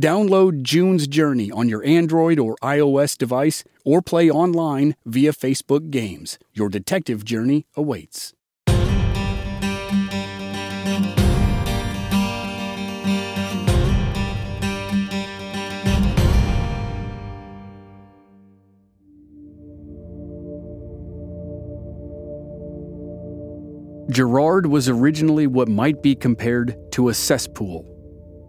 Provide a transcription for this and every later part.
Download June's Journey on your Android or iOS device or play online via Facebook Games. Your detective journey awaits. Girard was originally what might be compared to a cesspool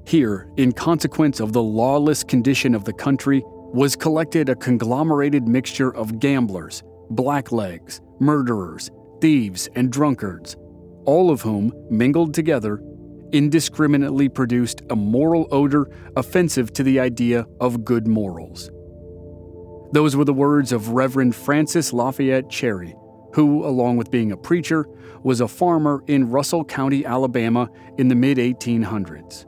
here, in consequence of the lawless condition of the country, was collected a conglomerated mixture of gamblers, blacklegs, murderers, thieves, and drunkards, all of whom, mingled together, indiscriminately produced a moral odor offensive to the idea of good morals. Those were the words of Reverend Francis Lafayette Cherry, who, along with being a preacher, was a farmer in Russell County, Alabama in the mid 1800s.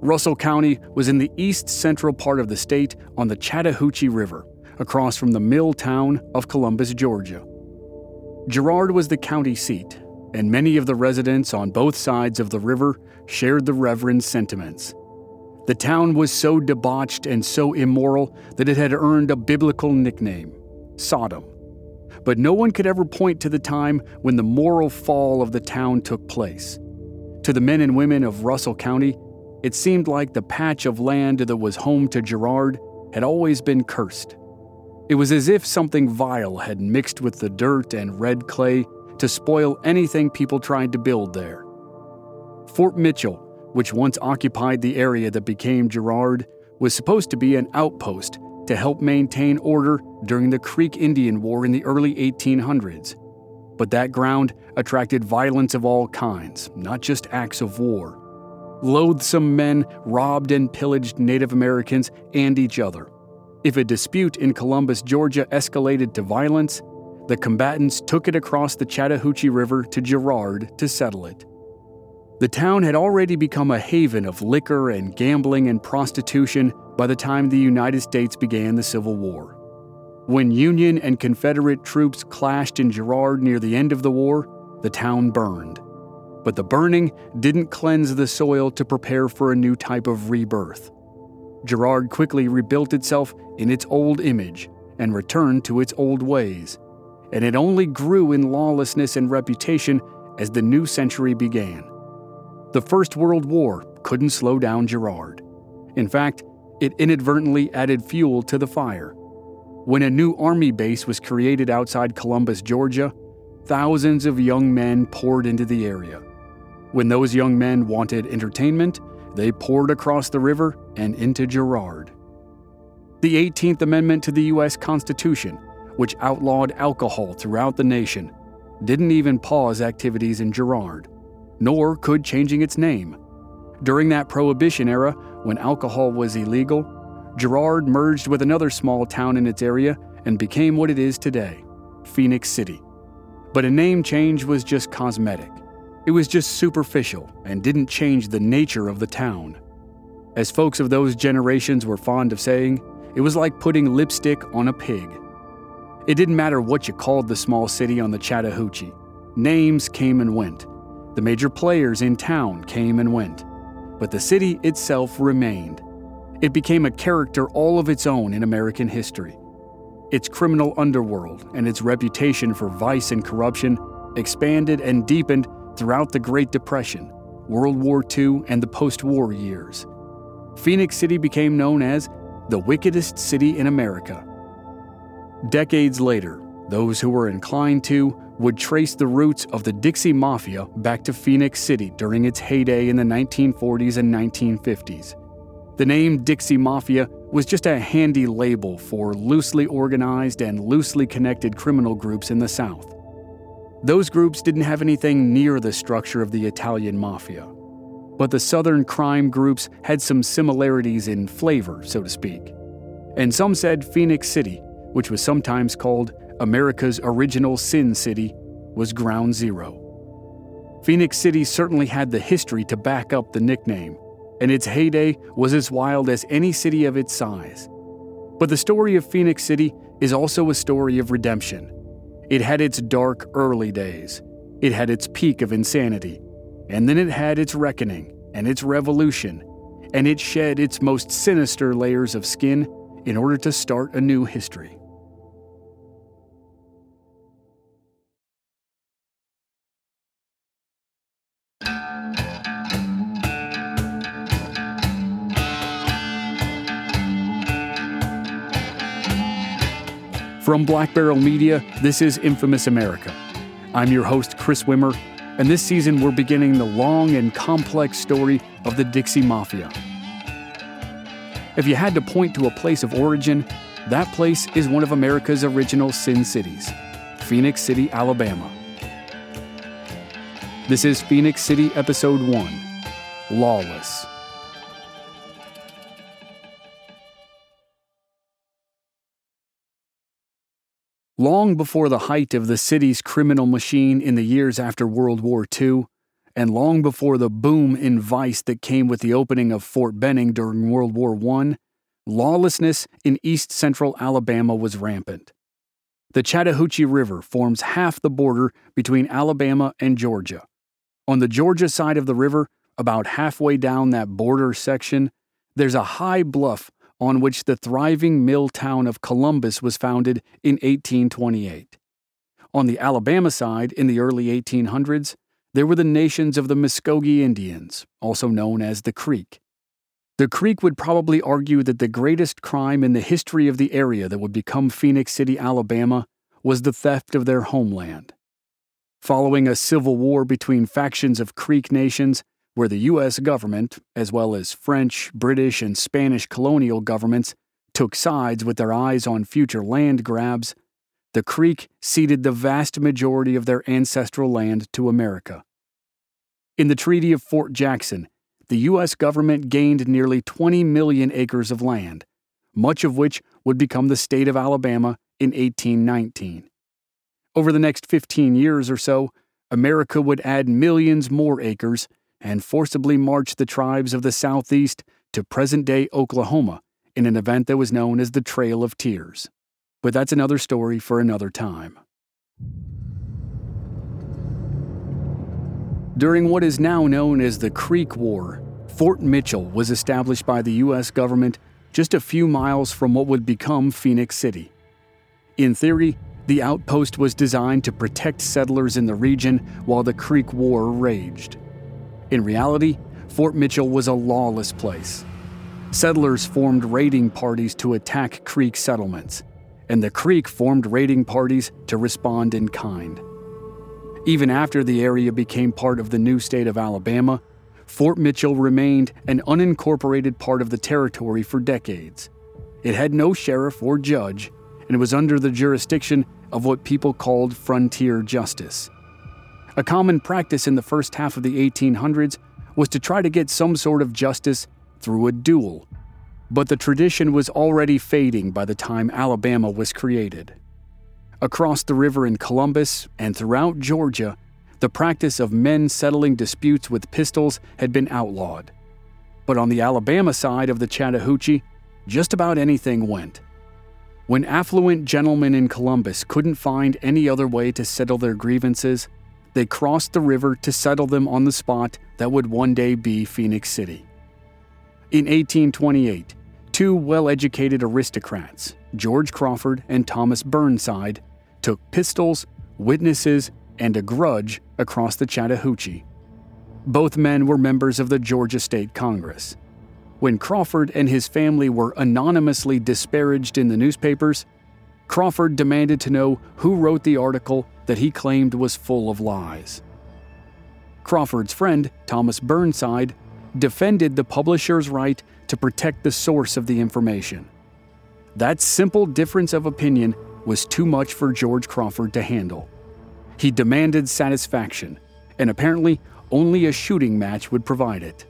Russell County was in the east central part of the state on the Chattahoochee River, across from the mill town of Columbus, Georgia. Girard was the county seat, and many of the residents on both sides of the river shared the Reverend's sentiments. The town was so debauched and so immoral that it had earned a biblical nickname Sodom. But no one could ever point to the time when the moral fall of the town took place. To the men and women of Russell County, it seemed like the patch of land that was home to Girard had always been cursed. It was as if something vile had mixed with the dirt and red clay to spoil anything people tried to build there. Fort Mitchell, which once occupied the area that became Girard, was supposed to be an outpost to help maintain order during the Creek Indian War in the early 1800s. But that ground attracted violence of all kinds, not just acts of war. Loathsome men robbed and pillaged Native Americans and each other. If a dispute in Columbus, Georgia escalated to violence, the combatants took it across the Chattahoochee River to Girard to settle it. The town had already become a haven of liquor and gambling and prostitution by the time the United States began the Civil War. When Union and Confederate troops clashed in Girard near the end of the war, the town burned. But the burning didn't cleanse the soil to prepare for a new type of rebirth. Girard quickly rebuilt itself in its old image and returned to its old ways, and it only grew in lawlessness and reputation as the new century began. The First World War couldn't slow down Girard. In fact, it inadvertently added fuel to the fire. When a new army base was created outside Columbus, Georgia, thousands of young men poured into the area. When those young men wanted entertainment, they poured across the river and into Girard. The 18th Amendment to the U.S. Constitution, which outlawed alcohol throughout the nation, didn't even pause activities in Girard, nor could changing its name. During that Prohibition era, when alcohol was illegal, Girard merged with another small town in its area and became what it is today Phenix City. But a name change was just cosmetic. It was just superficial and didn't change the nature of the town. As folks of those generations were fond of saying, it was like putting lipstick on a pig. It didn't matter what you called the small city on the Chattahoochee. Names came and went. The major players in town came and went. But the city itself remained. It became a character all of its own in American history. Its criminal underworld and its reputation for vice and corruption expanded and deepened throughout the Great Depression, World War II, and the post war years. Phenix City became known as the wickedest city in America. Decades later, those who were inclined to would trace the roots of the Dixie Mafia back to Phenix City during its heyday in the 1940s and 1950s. The name Dixie Mafia was just a handy label for loosely organized and loosely connected criminal groups in the South. Those groups didn't have anything near the structure of the Italian Mafia. But the Southern crime groups had some similarities in flavor, so to speak. And some said Phenix City, which was sometimes called America's original Sin City, was ground zero. Phenix City certainly had the history to back up the nickname, and its heyday was as wild as any city of its size. But the story of Phenix City is also a story of redemption. It had its dark early days, it had its peak of insanity, and then it had its reckoning and its revolution, and it shed its most sinister layers of skin in order to start a new history. From Black Barrel Media, this is Infamous America. I'm your host, Chris Wimmer, and this season we're beginning the long and complex story of the Dixie Mafia. If you had to point to a place of origin, that place is one of America's original Sin Cities Phenix City, Alabama. This is Phenix City, Episode 1 Lawless. Long before the height of the city's criminal machine in the years after World War II, and long before the boom in vice that came with the opening of Fort Benning during World War I, lawlessness in east central Alabama was rampant. The Chattahoochee River forms half the border between Alabama and Georgia. On the Georgia side of the river, about halfway down that border section, there's a high bluff on which the thriving mill town of Columbus was founded in 1828. On the Alabama side, in the early 1800s, there were the nations of the Muskogee Indians, also known as the Creek. The Creek would probably argue that the greatest crime in the history of the area that would become Phenix City, Alabama, was the theft of their homeland. Following a civil war between factions of Creek nations, where the U.S. government, as well as French, British, and Spanish colonial governments, took sides with their eyes on future land grabs, the Creek ceded the vast majority of their ancestral land to America. In the Treaty of Fort Jackson, the U.S. government gained nearly 20 million acres of land, much of which would become the state of Alabama in 1819. Over the next 15 years or so, America would add millions more acres and forcibly marched the tribes of the Southeast to present day Oklahoma in an event that was known as the Trail of Tears. But that's another story for another time. During what is now known as the Creek War, Fort Mitchell was established by the U.S. government just a few miles from what would become Phenix City. In theory, the outpost was designed to protect settlers in the region while the Creek War raged. In reality, Fort Mitchell was a lawless place. Settlers formed raiding parties to attack Creek settlements, and the Creek formed raiding parties to respond in kind. Even after the area became part of the new state of Alabama, Fort Mitchell remained an unincorporated part of the territory for decades. It had no sheriff or judge, and was under the jurisdiction of what people called frontier justice. A common practice in the first half of the 1800s was to try to get some sort of justice through a duel, but the tradition was already fading by the time Alabama was created. Across the river in Columbus and throughout Georgia, the practice of men settling disputes with pistols had been outlawed. But on the Alabama side of the Chattahoochee, just about anything went. When affluent gentlemen in Columbus couldn't find any other way to settle their grievances, they crossed the river to settle them on the spot that would one day be Phenix City. In 1828, two well educated aristocrats, George Crawford and Thomas Burnside, took pistols, witnesses, and a grudge across the Chattahoochee. Both men were members of the Georgia State Congress. When Crawford and his family were anonymously disparaged in the newspapers, Crawford demanded to know who wrote the article that he claimed was full of lies. Crawford's friend, Thomas Burnside, defended the publisher's right to protect the source of the information. That simple difference of opinion was too much for George Crawford to handle. He demanded satisfaction, and apparently only a shooting match would provide it.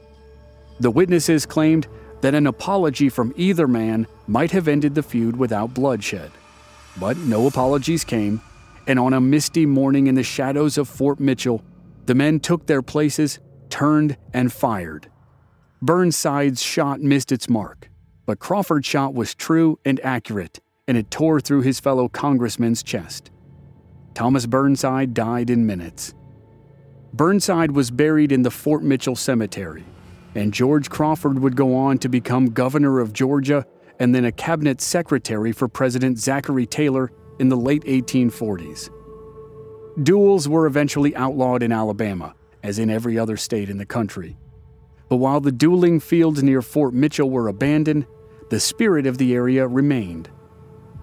The witnesses claimed that an apology from either man might have ended the feud without bloodshed. But no apologies came, and on a misty morning in the shadows of Fort Mitchell, the men took their places, turned, and fired. Burnside's shot missed its mark, but Crawford's shot was true and accurate, and it tore through his fellow congressman's chest. Thomas Burnside died in minutes. Burnside was buried in the Fort Mitchell Cemetery, and George Crawford would go on to become governor of Georgia and then a cabinet secretary for President Zachary Taylor in the late 1840s. Duels were eventually outlawed in Alabama, as in every other state in the country. But while the dueling fields near Fort Mitchell were abandoned, the spirit of the area remained.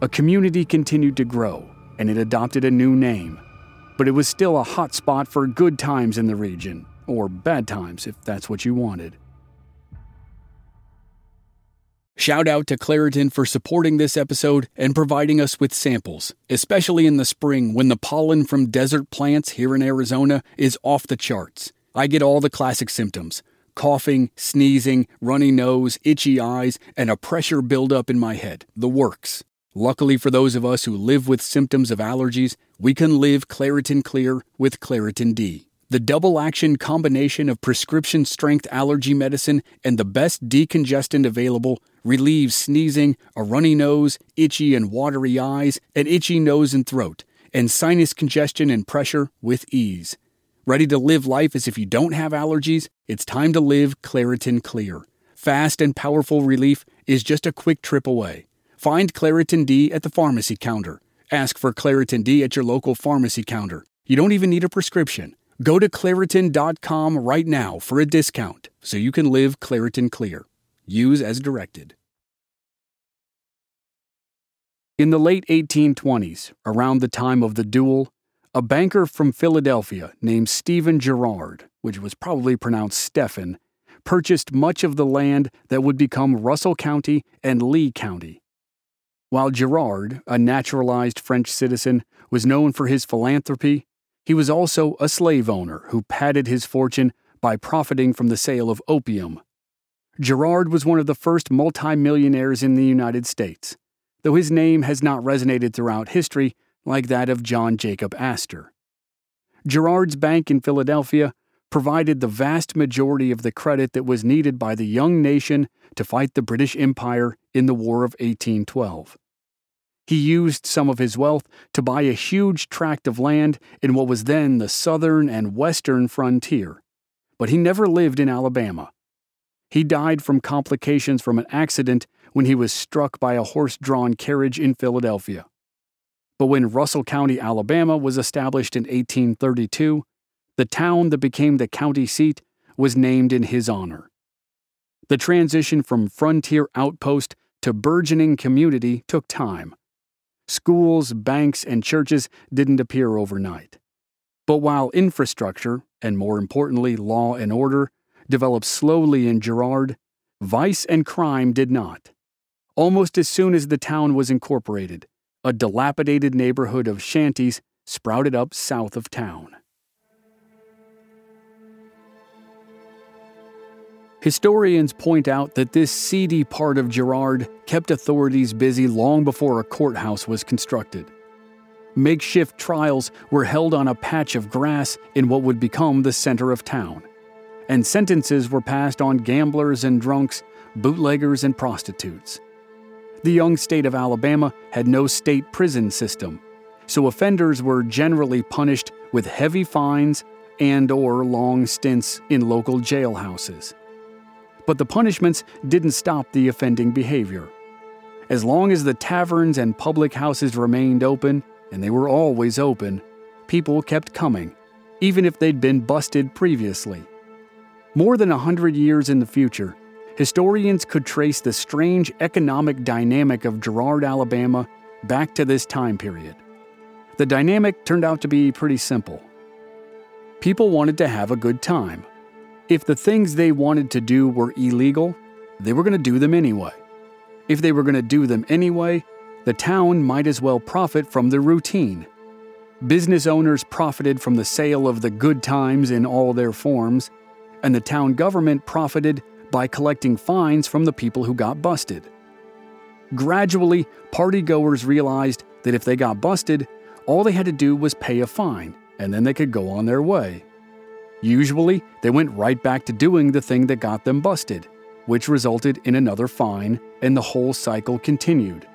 A community continued to grow, and it adopted a new name. But it was still a hot spot for good times in the region, or bad times if that's what you wanted. Shout out to Claritin for supporting this episode and providing us with samples, especially in the spring when the pollen from desert plants here in Arizona is off the charts. I get all the classic symptoms coughing, sneezing, runny nose, itchy eyes, and a pressure buildup in my head. The works. Luckily for those of us who live with symptoms of allergies, we can live Claritin Clear with Claritin D. The double action combination of prescription strength allergy medicine and the best decongestant available relieves sneezing, a runny nose, itchy and watery eyes, an itchy nose and throat, and sinus congestion and pressure with ease. Ready to live life as if you don't have allergies? It's time to live Claritin Clear. Fast and powerful relief is just a quick trip away. Find Claritin D at the pharmacy counter. Ask for Claritin D at your local pharmacy counter. You don't even need a prescription. Go to Claritin.com right now for a discount so you can live Claritin Clear. Use as directed. In the late 1820s, around the time of the duel, a banker from Philadelphia named Stephen Girard, which was probably pronounced Stephen, purchased much of the land that would become Russell County and Lee County. While Girard, a naturalized French citizen, was known for his philanthropy, he was also a slave owner who padded his fortune by profiting from the sale of opium Girard was one of the first multimillionaires in the United States, though his name has not resonated throughout history like that of John Jacob Astor. Girard's bank in Philadelphia provided the vast majority of the credit that was needed by the young nation to fight the British Empire in the War of 1812. He used some of his wealth to buy a huge tract of land in what was then the southern and western frontier, but he never lived in Alabama he died from complications from an accident when he was struck by a horse drawn carriage in Philadelphia. But when Russell County, Alabama was established in 1832, the town that became the county seat was named in his honor. The transition from frontier outpost to burgeoning community took time. Schools, banks, and churches didn't appear overnight. But while infrastructure, and more importantly, law and order, developed slowly in Girard, vice and crime did not. Almost as soon as the town was incorporated, a dilapidated neighborhood of shanties sprouted up south of town. Historians point out that this seedy part of Girard kept authorities busy long before a courthouse was constructed. Makeshift trials were held on a patch of grass in what would become the center of town and sentences were passed on gamblers and drunks, bootleggers and prostitutes. The young state of Alabama had no state prison system, so offenders were generally punished with heavy fines and or long stints in local jailhouses. But the punishments didn't stop the offending behavior. As long as the taverns and public houses remained open, and they were always open, people kept coming, even if they'd been busted previously. More than a hundred years in the future, historians could trace the strange economic dynamic of Girard, Alabama, back to this time period. The dynamic turned out to be pretty simple. People wanted to have a good time. If the things they wanted to do were illegal, they were going to do them anyway. If they were going to do them anyway, the town might as well profit from the routine. Business owners profited from the sale of the good times in all their forms, and the town government profited by collecting fines from the people who got busted. Gradually, partygoers realized that if they got busted, all they had to do was pay a fine, and then they could go on their way. Usually, they went right back to doing the thing that got them busted, which resulted in another fine, and the whole cycle continued.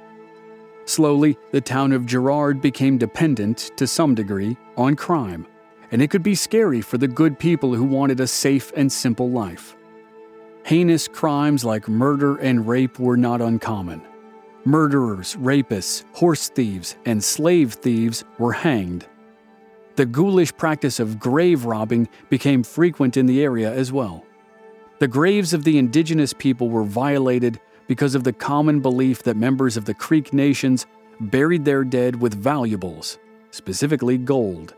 Slowly, the town of Girard became dependent, to some degree, on crime, and it could be scary for the good people who wanted a safe and simple life. Heinous crimes like murder and rape were not uncommon. Murderers, rapists, horse thieves, and slave thieves were hanged. The ghoulish practice of grave robbing became frequent in the area as well. The graves of the indigenous people were violated because of the common belief that members of the Creek nations buried their dead with valuables, specifically gold.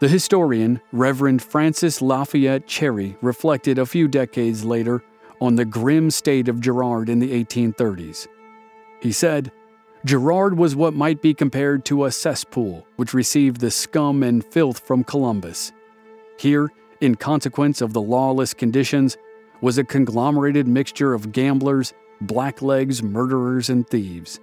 The historian, Reverend Francis Lafayette Cherry, reflected a few decades later on the grim state of Girard in the 1830s. He said, Girard was what might be compared to a cesspool which received the scum and filth from Columbus. Here, in consequence of the lawless conditions, was a conglomerated mixture of gamblers, blacklegs, murderers, and thieves.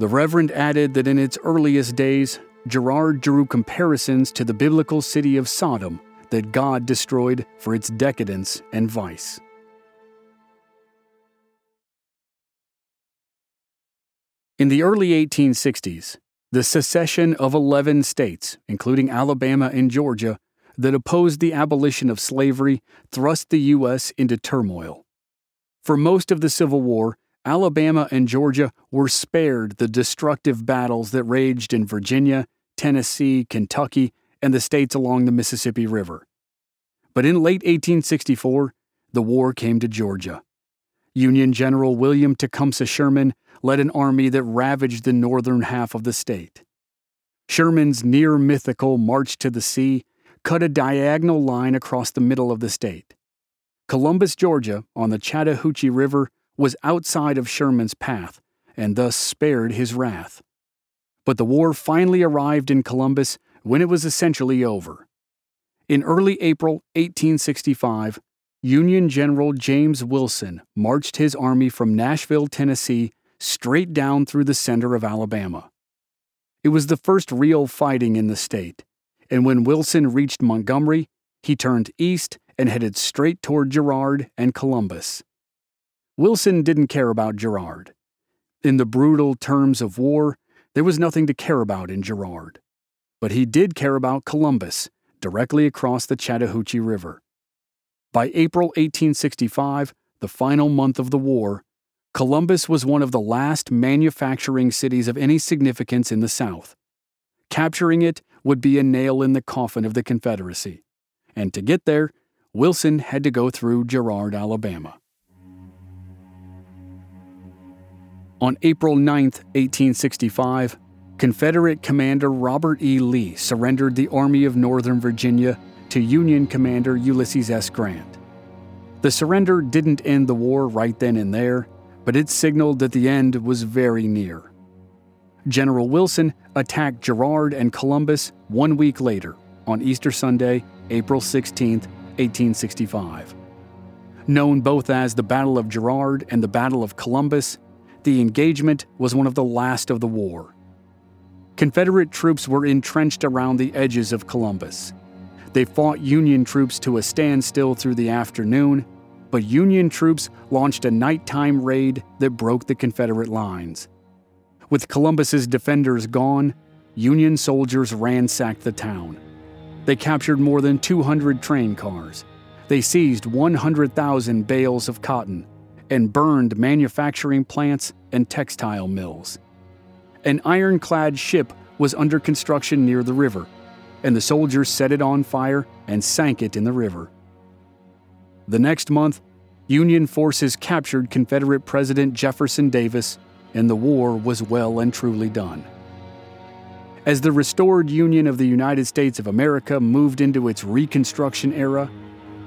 The Reverend added that in its earliest days, Girard drew comparisons to the biblical city of Sodom that God destroyed for its decadence and vice. In the early 1860s, the secession of 11 states, including Alabama and Georgia, that opposed the abolition of slavery thrust the U.S. into turmoil. For most of the Civil War, Alabama and Georgia were spared the destructive battles that raged in Virginia, Tennessee, Kentucky, and the states along the Mississippi River. But in late 1864, the war came to Georgia. Union General William Tecumseh Sherman led an army that ravaged the northern half of the state. Sherman's near mythical March to the Sea cut a diagonal line across the middle of the state. Columbus, Georgia, on the Chattahoochee River, was outside of Sherman's path and thus spared his wrath. But the war finally arrived in Columbus when it was essentially over. In early April 1865, Union General James Wilson marched his army from Nashville, Tennessee, straight down through the center of Alabama. It was the first real fighting in the state, and when Wilson reached Montgomery, he turned east and headed straight toward Girard and Columbus. Wilson didn't care about Girard. In the brutal terms of war, there was nothing to care about in Girard. But he did care about Columbus, directly across the Chattahoochee River. By April 1865, the final month of the war, Columbus was one of the last manufacturing cities of any significance in the South. Capturing it would be a nail in the coffin of the Confederacy. And to get there, Wilson had to go through Girard, Alabama. On April 9, 1865, Confederate Commander Robert E. Lee surrendered the Army of Northern Virginia to Union Commander Ulysses S. Grant. The surrender didn't end the war right then and there, but it signaled that the end was very near. General Wilson attacked Girard and Columbus one week later, on Easter Sunday, April 16, 1865. Known both as the Battle of Girard and the Battle of Columbus, the engagement was one of the last of the war. Confederate troops were entrenched around the edges of Columbus. They fought Union troops to a standstill through the afternoon, but Union troops launched a nighttime raid that broke the Confederate lines. With Columbus's defenders gone, Union soldiers ransacked the town. They captured more than 200 train cars. They seized 100,000 bales of cotton and burned manufacturing plants and textile mills. An ironclad ship was under construction near the river, and the soldiers set it on fire and sank it in the river. The next month, Union forces captured Confederate President Jefferson Davis and the war was well and truly done. As the restored Union of the United States of America moved into its Reconstruction era,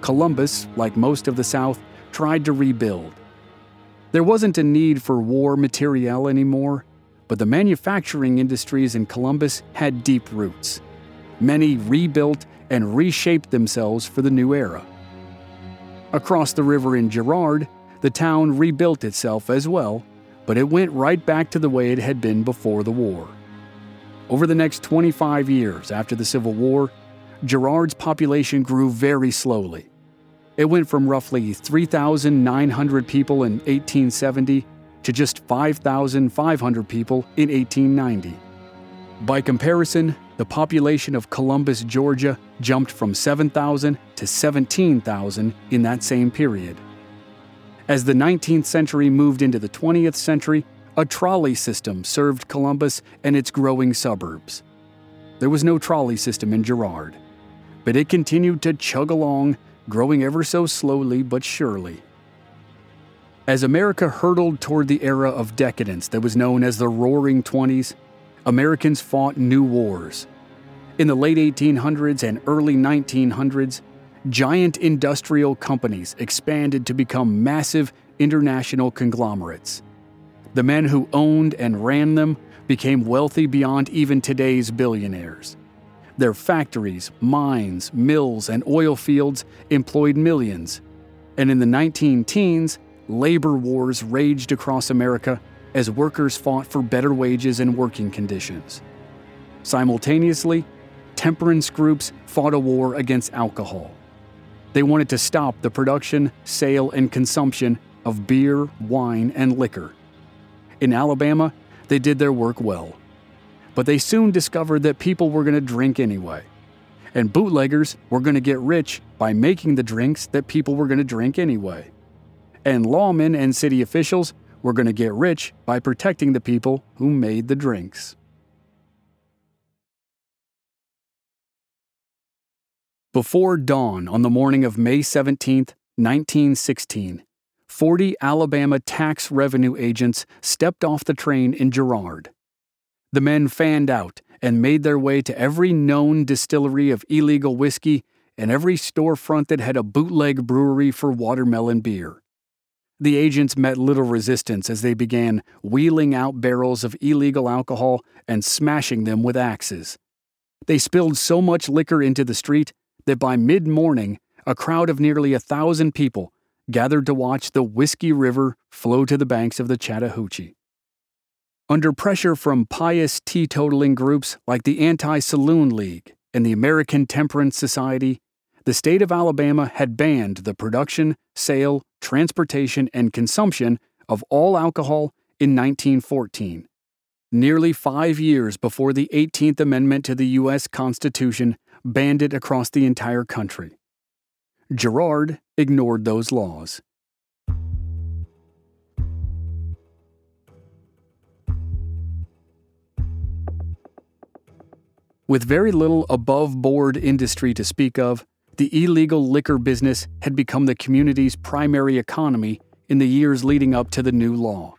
Columbus, like most of the South, tried to rebuild. There wasn't a need for war materiel anymore, but the manufacturing industries in Columbus had deep roots. Many rebuilt and reshaped themselves for the new era. Across the river in Girard, the town rebuilt itself as well, but it went right back to the way it had been before the war. Over the next 25 years after the Civil War, Girard's population grew very slowly. It went from roughly 3,900 people in 1870 to just 5,500 people in 1890. By comparison, the population of Columbus, Georgia jumped from 7,000 to 17,000 in that same period. As the 19th century moved into the 20th century, a trolley system served Columbus and its growing suburbs. There was no trolley system in Girard, but it continued to chug along, growing ever so slowly but surely. As America hurtled toward the era of decadence that was known as the Roaring Twenties, Americans fought new wars. In the late 1800s and early 1900s, giant industrial companies expanded to become massive international conglomerates. The men who owned and ran them became wealthy beyond even today's billionaires. Their factories, mines, mills, and oil fields employed millions. And in the 19 teens, labor wars raged across America as workers fought for better wages and working conditions. Simultaneously, temperance groups fought a war against alcohol. They wanted to stop the production, sale, and consumption of beer, wine, and liquor. In Alabama, they did their work well. But they soon discovered that people were going to drink anyway. And bootleggers were going to get rich by making the drinks that people were going to drink anyway and lawmen and city officials were going to get rich by protecting the people who made the drinks. Before dawn on the morning of May 17, 1916, 40 Alabama tax revenue agents stepped off the train in Girard. The men fanned out and made their way to every known distillery of illegal whiskey and every storefront that had a bootleg brewery for watermelon beer. The agents met little resistance as they began wheeling out barrels of illegal alcohol and smashing them with axes. They spilled so much liquor into the street that by mid morning, a crowd of nearly a thousand people gathered to watch the Whiskey River flow to the banks of the Chattahoochee. Under pressure from pious teetotaling groups like the Anti Saloon League and the American Temperance Society, the state of Alabama had banned the production, sale, transportation, and consumption of all alcohol in 1914, nearly five years before the 18th Amendment to the U.S. Constitution banned it across the entire country. Girard ignored those laws. With very little above board industry to speak of, the illegal liquor business had become the community's primary economy in the years leading up to the new law.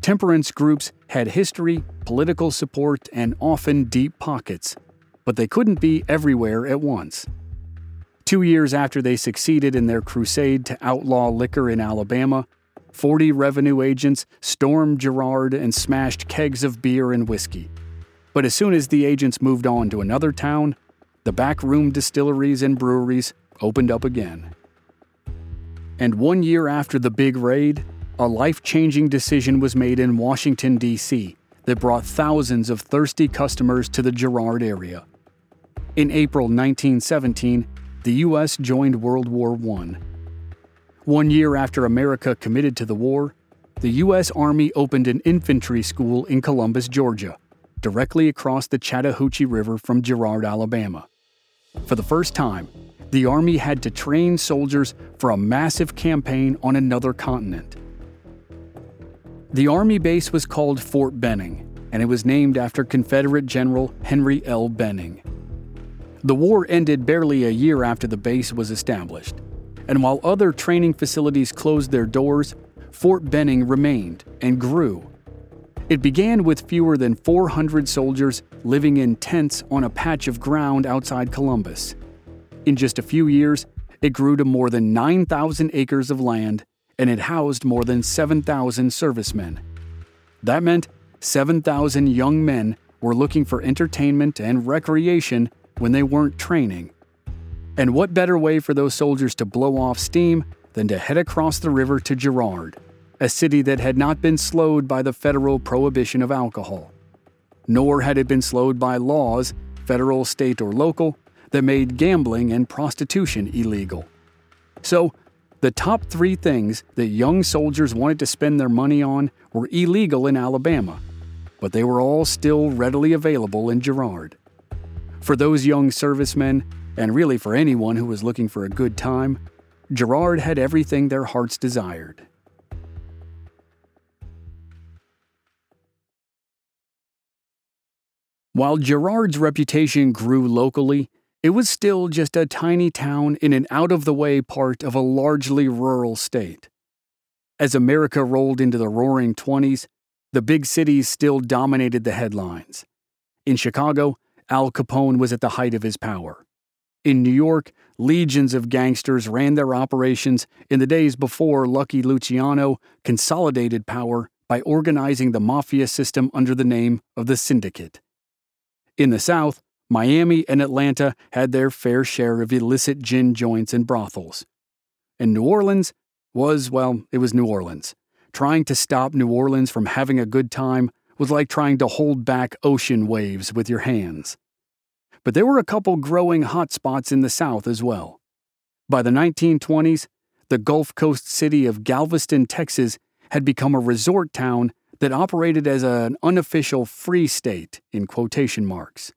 Temperance groups had history, political support, and often deep pockets, but they couldn't be everywhere at once. Two years after they succeeded in their crusade to outlaw liquor in Alabama, 40 revenue agents stormed Girard and smashed kegs of beer and whiskey. But as soon as the agents moved on to another town, the backroom distilleries and breweries opened up again. And one year after the big raid, a life changing decision was made in Washington, D.C., that brought thousands of thirsty customers to the Girard area. In April 1917, the U.S. joined World War I. One year after America committed to the war, the U.S. Army opened an infantry school in Columbus, Georgia, directly across the Chattahoochee River from Girard, Alabama. For the first time, the Army had to train soldiers for a massive campaign on another continent. The Army base was called Fort Benning, and it was named after Confederate General Henry L. Benning. The war ended barely a year after the base was established, and while other training facilities closed their doors, Fort Benning remained and grew, It began with fewer than 400 soldiers living in tents on a patch of ground outside Columbus. In just a few years, it grew to more than 9,000 acres of land and it housed more than 7,000 servicemen. That meant 7,000 young men were looking for entertainment and recreation when they weren't training. And what better way for those soldiers to blow off steam than to head across the river to Girard, a city that had not been slowed by the federal prohibition of alcohol. Nor had it been slowed by laws, federal, state, or local, that made gambling and prostitution illegal. So, the top three things that young soldiers wanted to spend their money on were illegal in Alabama, but they were all still readily available in Girard. For those young servicemen, and really for anyone who was looking for a good time, Girard had everything their hearts desired. While Girard's reputation grew locally, it was still just a tiny town in an out of the way part of a largely rural state. As America rolled into the roaring 20s, the big cities still dominated the headlines. In Chicago, Al Capone was at the height of his power. In New York, legions of gangsters ran their operations in the days before Lucky Luciano consolidated power by organizing the mafia system under the name of the Syndicate. In the South, Miami and Atlanta had their fair share of illicit gin joints and brothels. And New Orleans was, well, it was New Orleans. Trying to stop New Orleans from having a good time was like trying to hold back ocean waves with your hands. But there were a couple growing hotspots in the South as well. By the 1920s, the Gulf Coast city of Galveston, Texas, had become a resort town that operated as an unofficial free state in quotation marks.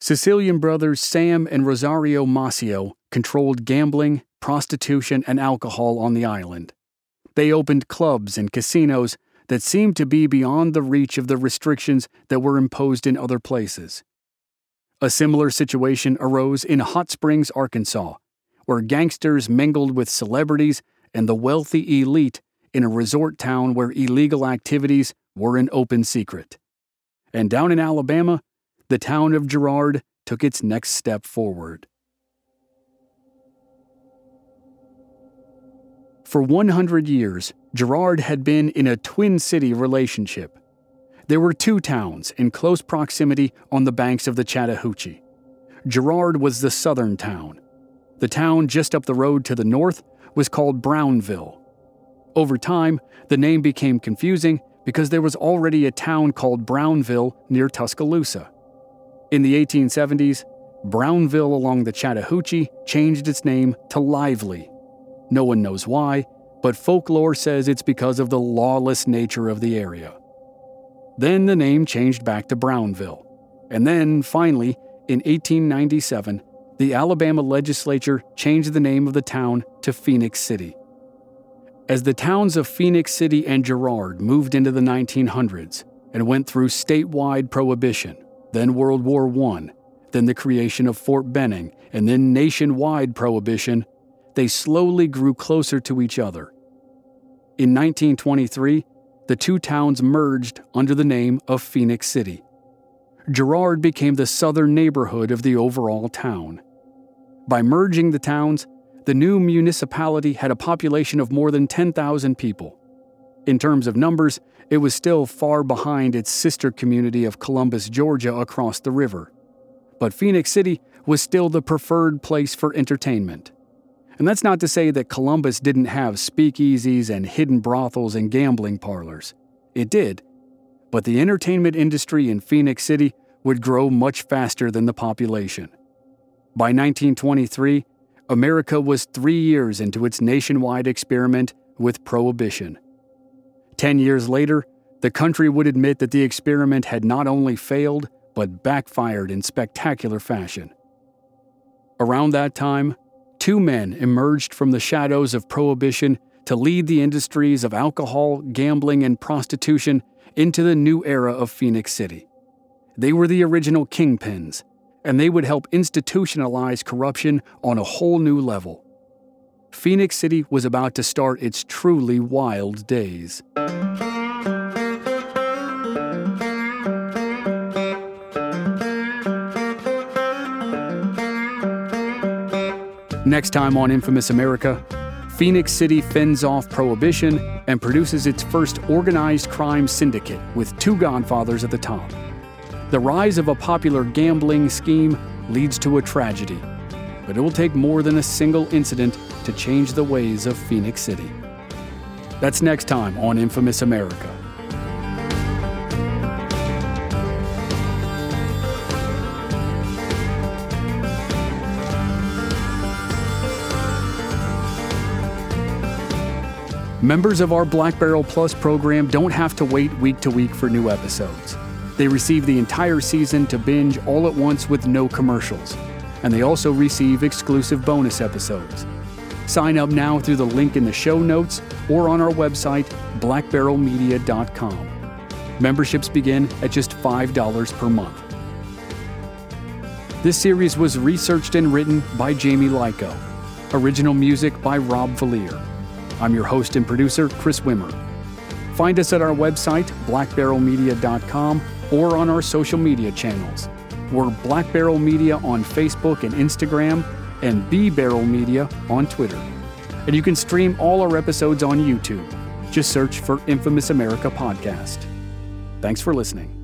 Sicilian brothers Sam and Rosario Maceo controlled gambling, prostitution, and alcohol on the island. They opened clubs and casinos that seemed to be beyond the reach of the restrictions that were imposed in other places. A similar situation arose in Hot Springs, Arkansas, where gangsters mingled with celebrities and the wealthy elite in a resort town where illegal activities were an open secret. And down in Alabama, the town of Girard took its next step forward. For 100 years, Girard had been in a twin city relationship. There were two towns in close proximity on the banks of the Chattahoochee. Girard was the southern town. The town just up the road to the north was called Brownville. Over time, the name became confusing because there was already a town called Brownville near Tuscaloosa. In the 1870s, Brownville along the Chattahoochee changed its name to Lively. No one knows why, but folklore says it's because of the lawless nature of the area. Then the name changed back to Brownville. And then, finally, in 1897, the Alabama legislature changed the name of the town to Phenix City. As the towns of Phenix City and Girard moved into the 1900s and went through statewide prohibition, then World War I, then the creation of Fort Benning, and then nationwide prohibition, they slowly grew closer to each other. In 1923, the two towns merged under the name of Phenix City. Girard became the southern neighborhood of the overall town. By merging the towns, the new municipality had a population of more than 10,000 people. In terms of numbers, it was still far behind its sister community of Columbus, Georgia, across the river. But Phenix City was still the preferred place for entertainment. And that's not to say that Columbus didn't have speakeasies and hidden brothels and gambling parlors. It did. But the entertainment industry in Phenix City would grow much faster than the population. By 1923, America was three years into its nationwide experiment with prohibition. Ten years later, the country would admit that the experiment had not only failed, but backfired in spectacular fashion. Around that time, two men emerged from the shadows of prohibition to lead the industries of alcohol, gambling, and prostitution into the new era of Phenix City. They were the original kingpins, and they would help institutionalize corruption on a whole new level. Phenix City was about to start its truly wild days. Next time on Infamous America, Phenix City fends off prohibition and produces its first organized crime syndicate with two godfathers at the top. The rise of a popular gambling scheme leads to a tragedy, but it will take more than a single incident to change the ways of Phenix City. That's next time on Infamous America. Members of our Black Barrel Plus program don't have to wait week to week for new episodes. They receive the entire season to binge all at once with no commercials, and they also receive exclusive bonus episodes. Sign up now through the link in the show notes or on our website, blackbarrelmedia.com. Memberships begin at just $5 per month. This series was researched and written by Jamie Lyko. Original music by Rob Valier. I'm your host and producer, Chris Wimmer. Find us at our website, blackbarrelmedia.com, or on our social media channels. We're Black Barrel Media on Facebook and Instagram, and B Barrel Media on Twitter. And you can stream all our episodes on YouTube. Just search for Infamous America Podcast. Thanks for listening.